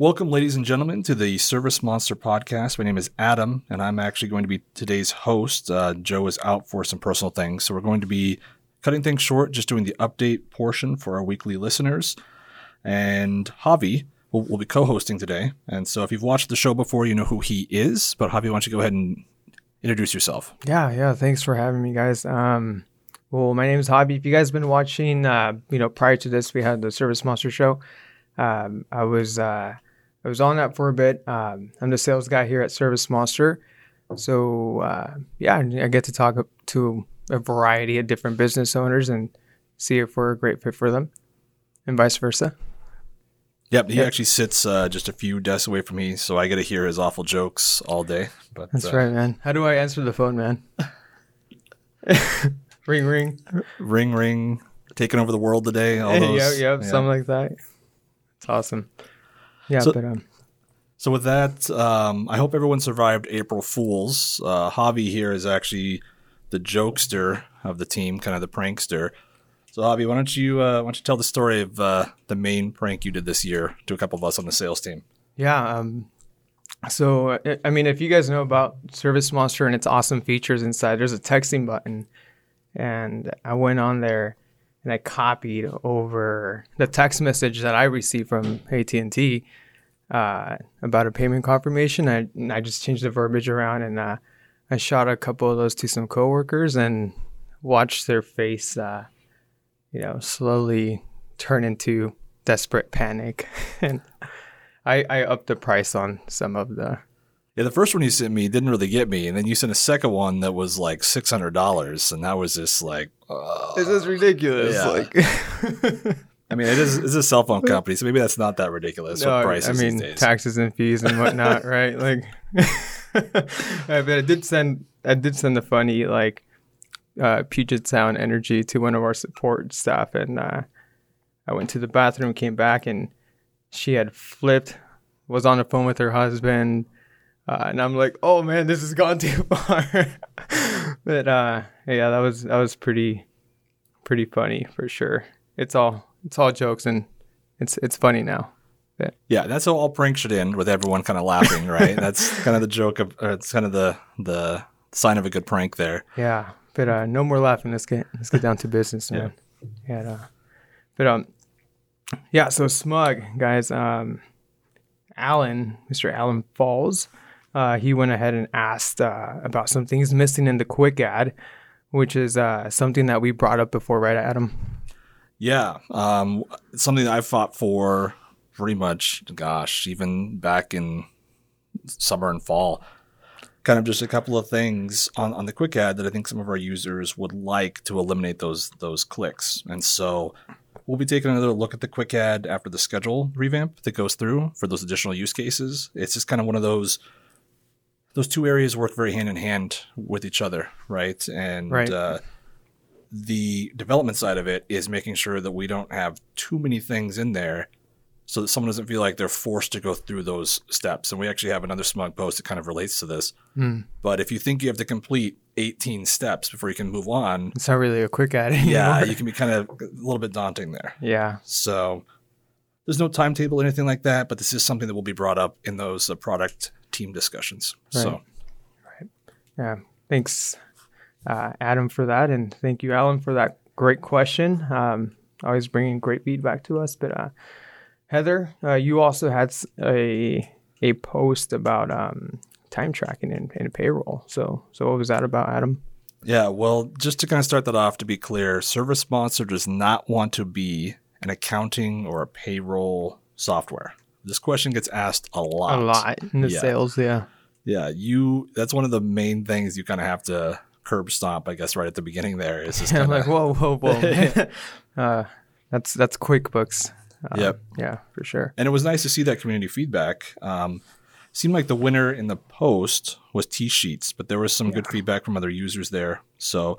Welcome, ladies and gentlemen, to the Service Monster podcast. My name is Adam, and I'm actually going to be today's host. Uh, Joe is out for some personal things, so we're going to be cutting things short, just doing the update portion for our weekly listeners. And Javi will, will be co hosting today. And so if you've watched the show before, you know who he is. But Javi, why don't you go ahead and introduce yourself? Yeah, yeah. Thanks for having me, guys. Um, well, my name is Javi. If you guys have been watching, uh, you know, prior to this, we had the Service Monster show. Um, I was uh, I was on that for a bit. Um, I'm the sales guy here at Service Monster. So uh, yeah, I get to talk to a variety of different business owners and see if we're a great fit for them, and vice versa. Yep, he yep. actually sits uh, just a few desks away from me, so I get to hear his awful jokes all day. But that's uh, right, man. How do I answer the phone, man? ring, ring, ring, ring. Taking over the world today. All those, yep, yep, yeah. something like that. It's awesome. Yeah, so, but um, so with that, um, I hope everyone survived April Fools. Uh, Javi here is actually the jokester of the team, kind of the prankster. So Javi, why don't you uh, why don't you tell the story of uh, the main prank you did this year to a couple of us on the sales team? Yeah. Um, so I mean, if you guys know about Service Monster and its awesome features inside, there's a texting button, and I went on there and I copied over the text message that I received from AT and T uh, about a payment confirmation. I I just changed the verbiage around and uh, I shot a couple of those to some coworkers and watched their face, uh, you know, slowly turn into desperate panic. and I I upped the price on some of the yeah, the first one you sent me didn't really get me, and then you sent a second one that was like six hundred dollars, and that was just like, uh, this is ridiculous. Yeah. Like, I mean, it is it's a cell phone company, so maybe that's not that ridiculous. No, prices I mean, taxes and fees and whatnot, right? Like, but I did send I did send a funny like uh, Puget Sound energy to one of our support staff, and uh, I went to the bathroom, came back, and she had flipped, was on the phone with her husband uh, and I'm like, oh man, this has gone too far. but uh, yeah, that was that was pretty pretty funny for sure. It's all it's all jokes and it's it's funny now. But. Yeah, that's how all pranks should end with everyone kind of laughing, right? that's kind of the joke of, it's kind of the the sign of a good prank there. Yeah, but uh, no more laughing. Let's get let's get down to business, man. Yeah. yeah uh, but um, yeah. So smug guys. Um, Alan, Mr. Alan Falls uh, he went ahead and asked uh, about some things missing in the quick add, which is uh, something that we brought up before, right, Adam? Yeah, um, something that I fought for pretty much, gosh, even back in summer and fall. Kind of just a couple of things on, on the quick add that I think some of our users would like to eliminate those those clicks. And so we'll be taking another look at the quick add after the schedule revamp that goes through for those additional use cases. It's just kind of one of those those two areas work very hand in hand with each other, right? And right. Uh, the development side of it is making sure that we don't have too many things in there so that someone doesn't feel like they're forced to go through those steps. And we actually have another smug post that kind of relates to this. Mm. But if you think you have to complete 18 steps before you can move on, it's not really a quick add anymore. Yeah, you can be kind of a little bit daunting there. Yeah. So there's no timetable or anything like that, but this is something that will be brought up in those uh, product team discussions. Right. So, right. Yeah. Thanks, uh, Adam, for that. And thank you, Alan, for that great question. Um, always bringing great feedback to us. But uh, Heather, uh, you also had a a post about um, time tracking and, and payroll. So, so what was that about, Adam? Yeah, well, just to kind of start that off, to be clear, Service Monster does not want to be an accounting or a payroll software. This question gets asked a lot. A lot in the yeah. sales, yeah. Yeah, you. That's one of the main things you kind of have to curb stomp, I guess, right at the beginning. There is just kinda... like whoa, whoa, whoa. uh, that's that's QuickBooks. Um, yep. Yeah, for sure. And it was nice to see that community feedback. Um, seemed like the winner in the post was T Sheets, but there was some yeah. good feedback from other users there. So,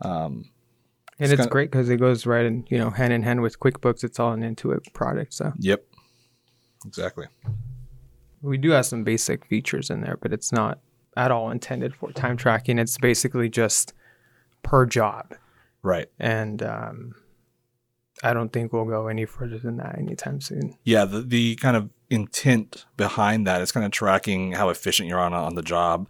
um, and it's, it's great because it goes right in, you know, hand in hand with QuickBooks. It's all an Intuit product. So, yep. Exactly. We do have some basic features in there, but it's not at all intended for time tracking. It's basically just per job. Right. And um, I don't think we'll go any further than that anytime soon. Yeah, the, the kind of intent behind that. It's kind of tracking how efficient you're on on the job.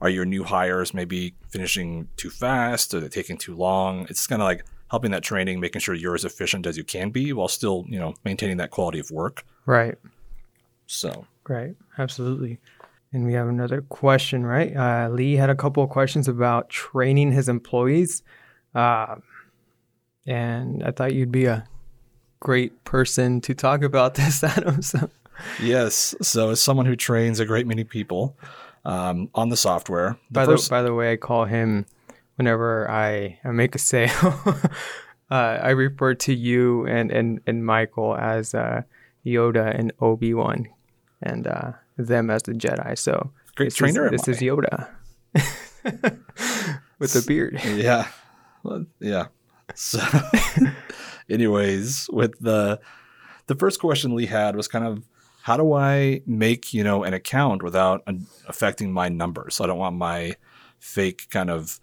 Are your new hires maybe finishing too fast? Are they taking too long? It's kind of like helping that training, making sure you're as efficient as you can be while still, you know, maintaining that quality of work. Right. So, Right. Absolutely. And we have another question, right? Uh, Lee had a couple of questions about training his employees. Uh, and I thought you'd be a great person to talk about this, Adam. So, yes. So, as someone who trains a great many people um, on the software, the by, first- the, by the way, I call him whenever I, I make a sale. uh, I refer to you and, and, and Michael as uh, Yoda and Obi Wan, and uh, them as the Jedi. So great this trainer. Is, this is Yoda with a beard. yeah Well, yeah so anyways with the the first question lee had was kind of how do i make you know an account without affecting my numbers i don't want my fake kind of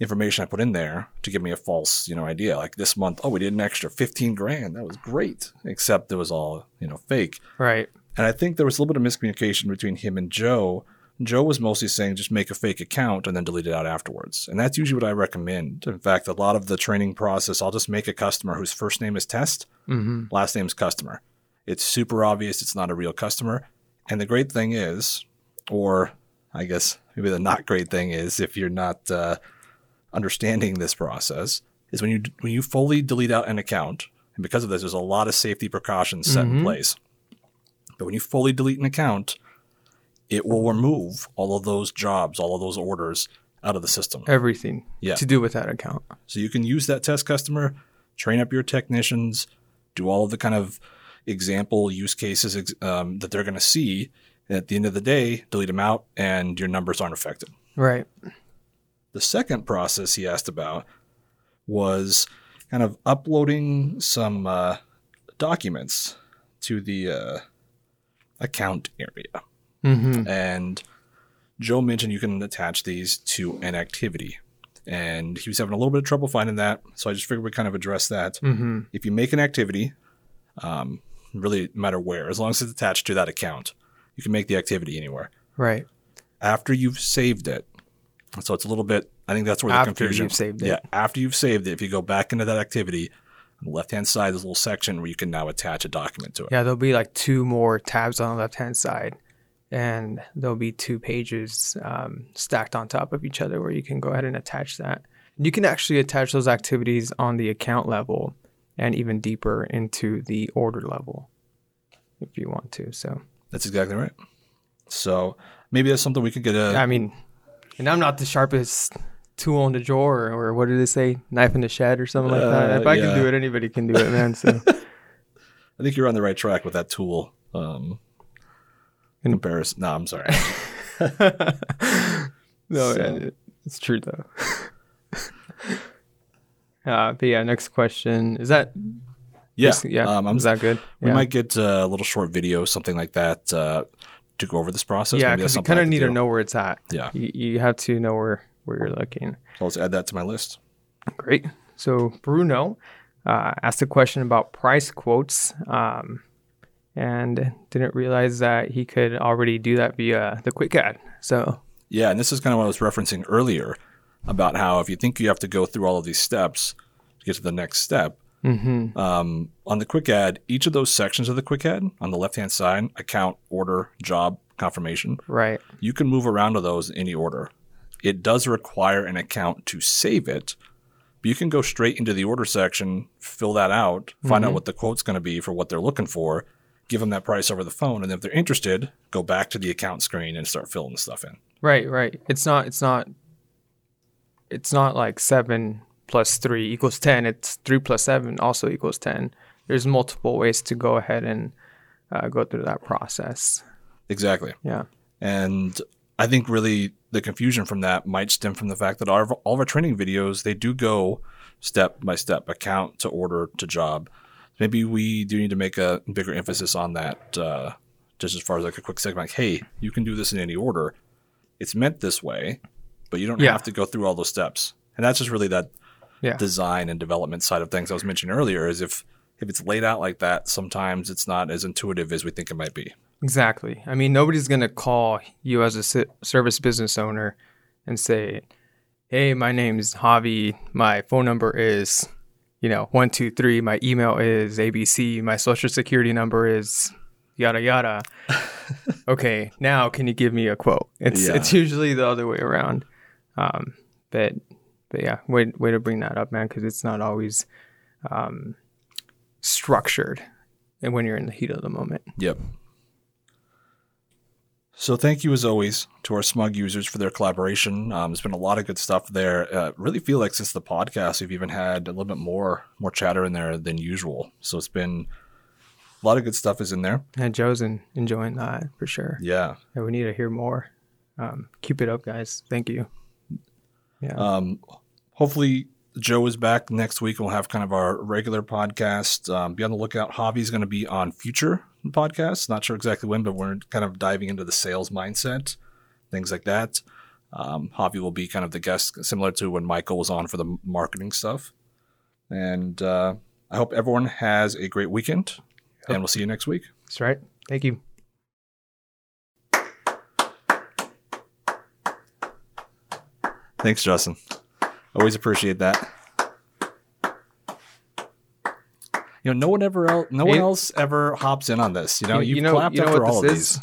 information i put in there to give me a false you know idea like this month oh we did an extra 15 grand that was great except it was all you know fake Right. and I think there was a little bit of miscommunication between him and Joe. Joe was mostly saying just make a fake account and then delete it out afterwards. And that's usually what I recommend. In fact, a lot of the training process, I'll just make a customer whose first name is test, hmm last name is customer. It's super obvious it's not a real customer. And the great thing is, or I guess maybe the not great thing is, if you're not uh, understanding this process, is when you when you fully delete out an account, and because of this, there's a lot of safety precautions set in Mhm. place. But when you fully delete an account, it will remove all of those jobs, all of those orders out of the system. Everything Yeah. to do with that account. So you can use that test customer, train up your technicians, do all of the kind of example use cases um, that they're going to see. And at the end of the day, delete them out, and your numbers aren't affected. Right. The second process he asked about was kind of uploading some uh, documents to the uh, account area. hmm And Joe mentioned you can attach these to an activity. And he was having a little bit of trouble finding that. So I just figured we'd kind of address that. hmm If you make an activity, um, really no matter where, as long as it's attached to that account, you can make the activity anywhere. Right. After you've saved it, so it's a little bit, I think that's where the After confusion. you've saved it. Yeah, after you've saved it, if you go back into that activity, on the left hand side, there's a little section where you can now attach a document to it. Yeah, there'll be like two more tabs on the left hand side, and there'll be two pages um, stacked on top of each other where you can go ahead and attach that. You can actually attach those activities on the account level and even deeper into the order level if you want to. So, That's exactly right. So maybe that's something we could get a. I mean, and I'm not the sharpest tool in the drawer or what did they say? Knife in the shed or something like that. Uh, If I yeah. can do it, anybody can do it, man. So, I think you're on the right track with that tool. Um, comparison, no, I'm sorry. no, So- it- it's true though. uh, but yeah, next question is that Yeah, yeah, Um, I'm, is that good? we yeah. might get uh, a little short video, something like that, uh, to go over this process. yeah, because you kind of need to know where it's at. Yeah, You, you have to know where where you're looking. so let's add that to my list. Great. So Bruno uh, asked a question about price quotes, um, and didn't realize that he could already do that via the quick add. So Yeah, and this is kind of what I was referencing earlier about how if you think you have to go through all of these steps to get to the next step, mhm. um, on the quick add, each of those sections of the quick add on the left hand side, account, order, job, confirmation, right, you can move around to those in any order. It does require an account to save it, but you can go straight into the order section, fill that out, find out what the quote's going to be for what they're looking for, give them that price over the phone, and if they're interested, go back to the account screen and start filling the stuff in. right, right. It's not. It's not. It's not like seven plus three equals ten. It's three plus seven also equals ten. There's multiple ways to go ahead and uh, go through that process. Exactly. Yeah. And I think really the confusion from that might stem from the fact that our, all of our training videos, they do go step by step, account to order to job. Maybe we do need to make a bigger emphasis on that, uh, just as far as like a quick segment, like, hey, you can do this in any order. It's meant this way, but you don't Yeah. have to go through all those steps. And that's just really that Yeah. design and development side of things I was mentioning earlier is if if it's laid out like that, sometimes it's not as intuitive as we think it might be. Exactly. I mean, nobody's going to call you as a service business owner and say, "Hey, my name's Javi. My phone number is, you know, one two three. My email is ABC. My social security number is yada yada." okay, now can you give me a quote? It's Yeah. it's usually the other way around. Um, but but yeah, way way to bring that up, man, because it's not always um, structured, and when you're in the heat of the moment. Yep. So thank you as always to our smug users for their collaboration. Um, there's been a lot of good stuff there. Uh, really feel like since the podcast, we've even had a little bit more more chatter in there than usual. So it's been a lot of good stuff is in there. And Joe's in, enjoying that for sure. Yeah. And we need to hear more. Um, keep it up, guys. Thank you. Yeah. Um, hopefully Joe is back next week. We'll have kind of our regular podcast. Um, be on the lookout. Javi's going to be on future podcasts. Not sure exactly when, but we're kind of diving into the sales mindset, things like that. Um, Javi will be kind of the guest, similar to when Michael was on for the marketing stuff. And uh, I hope everyone has a great weekend, and we'll see you next week. That's right. Thank you. Thanks, Justin. Always appreciate that. You know, no one ever else, no one else ever hops in on this. You know, You- you've you know- clapped you know after what all of this these. is?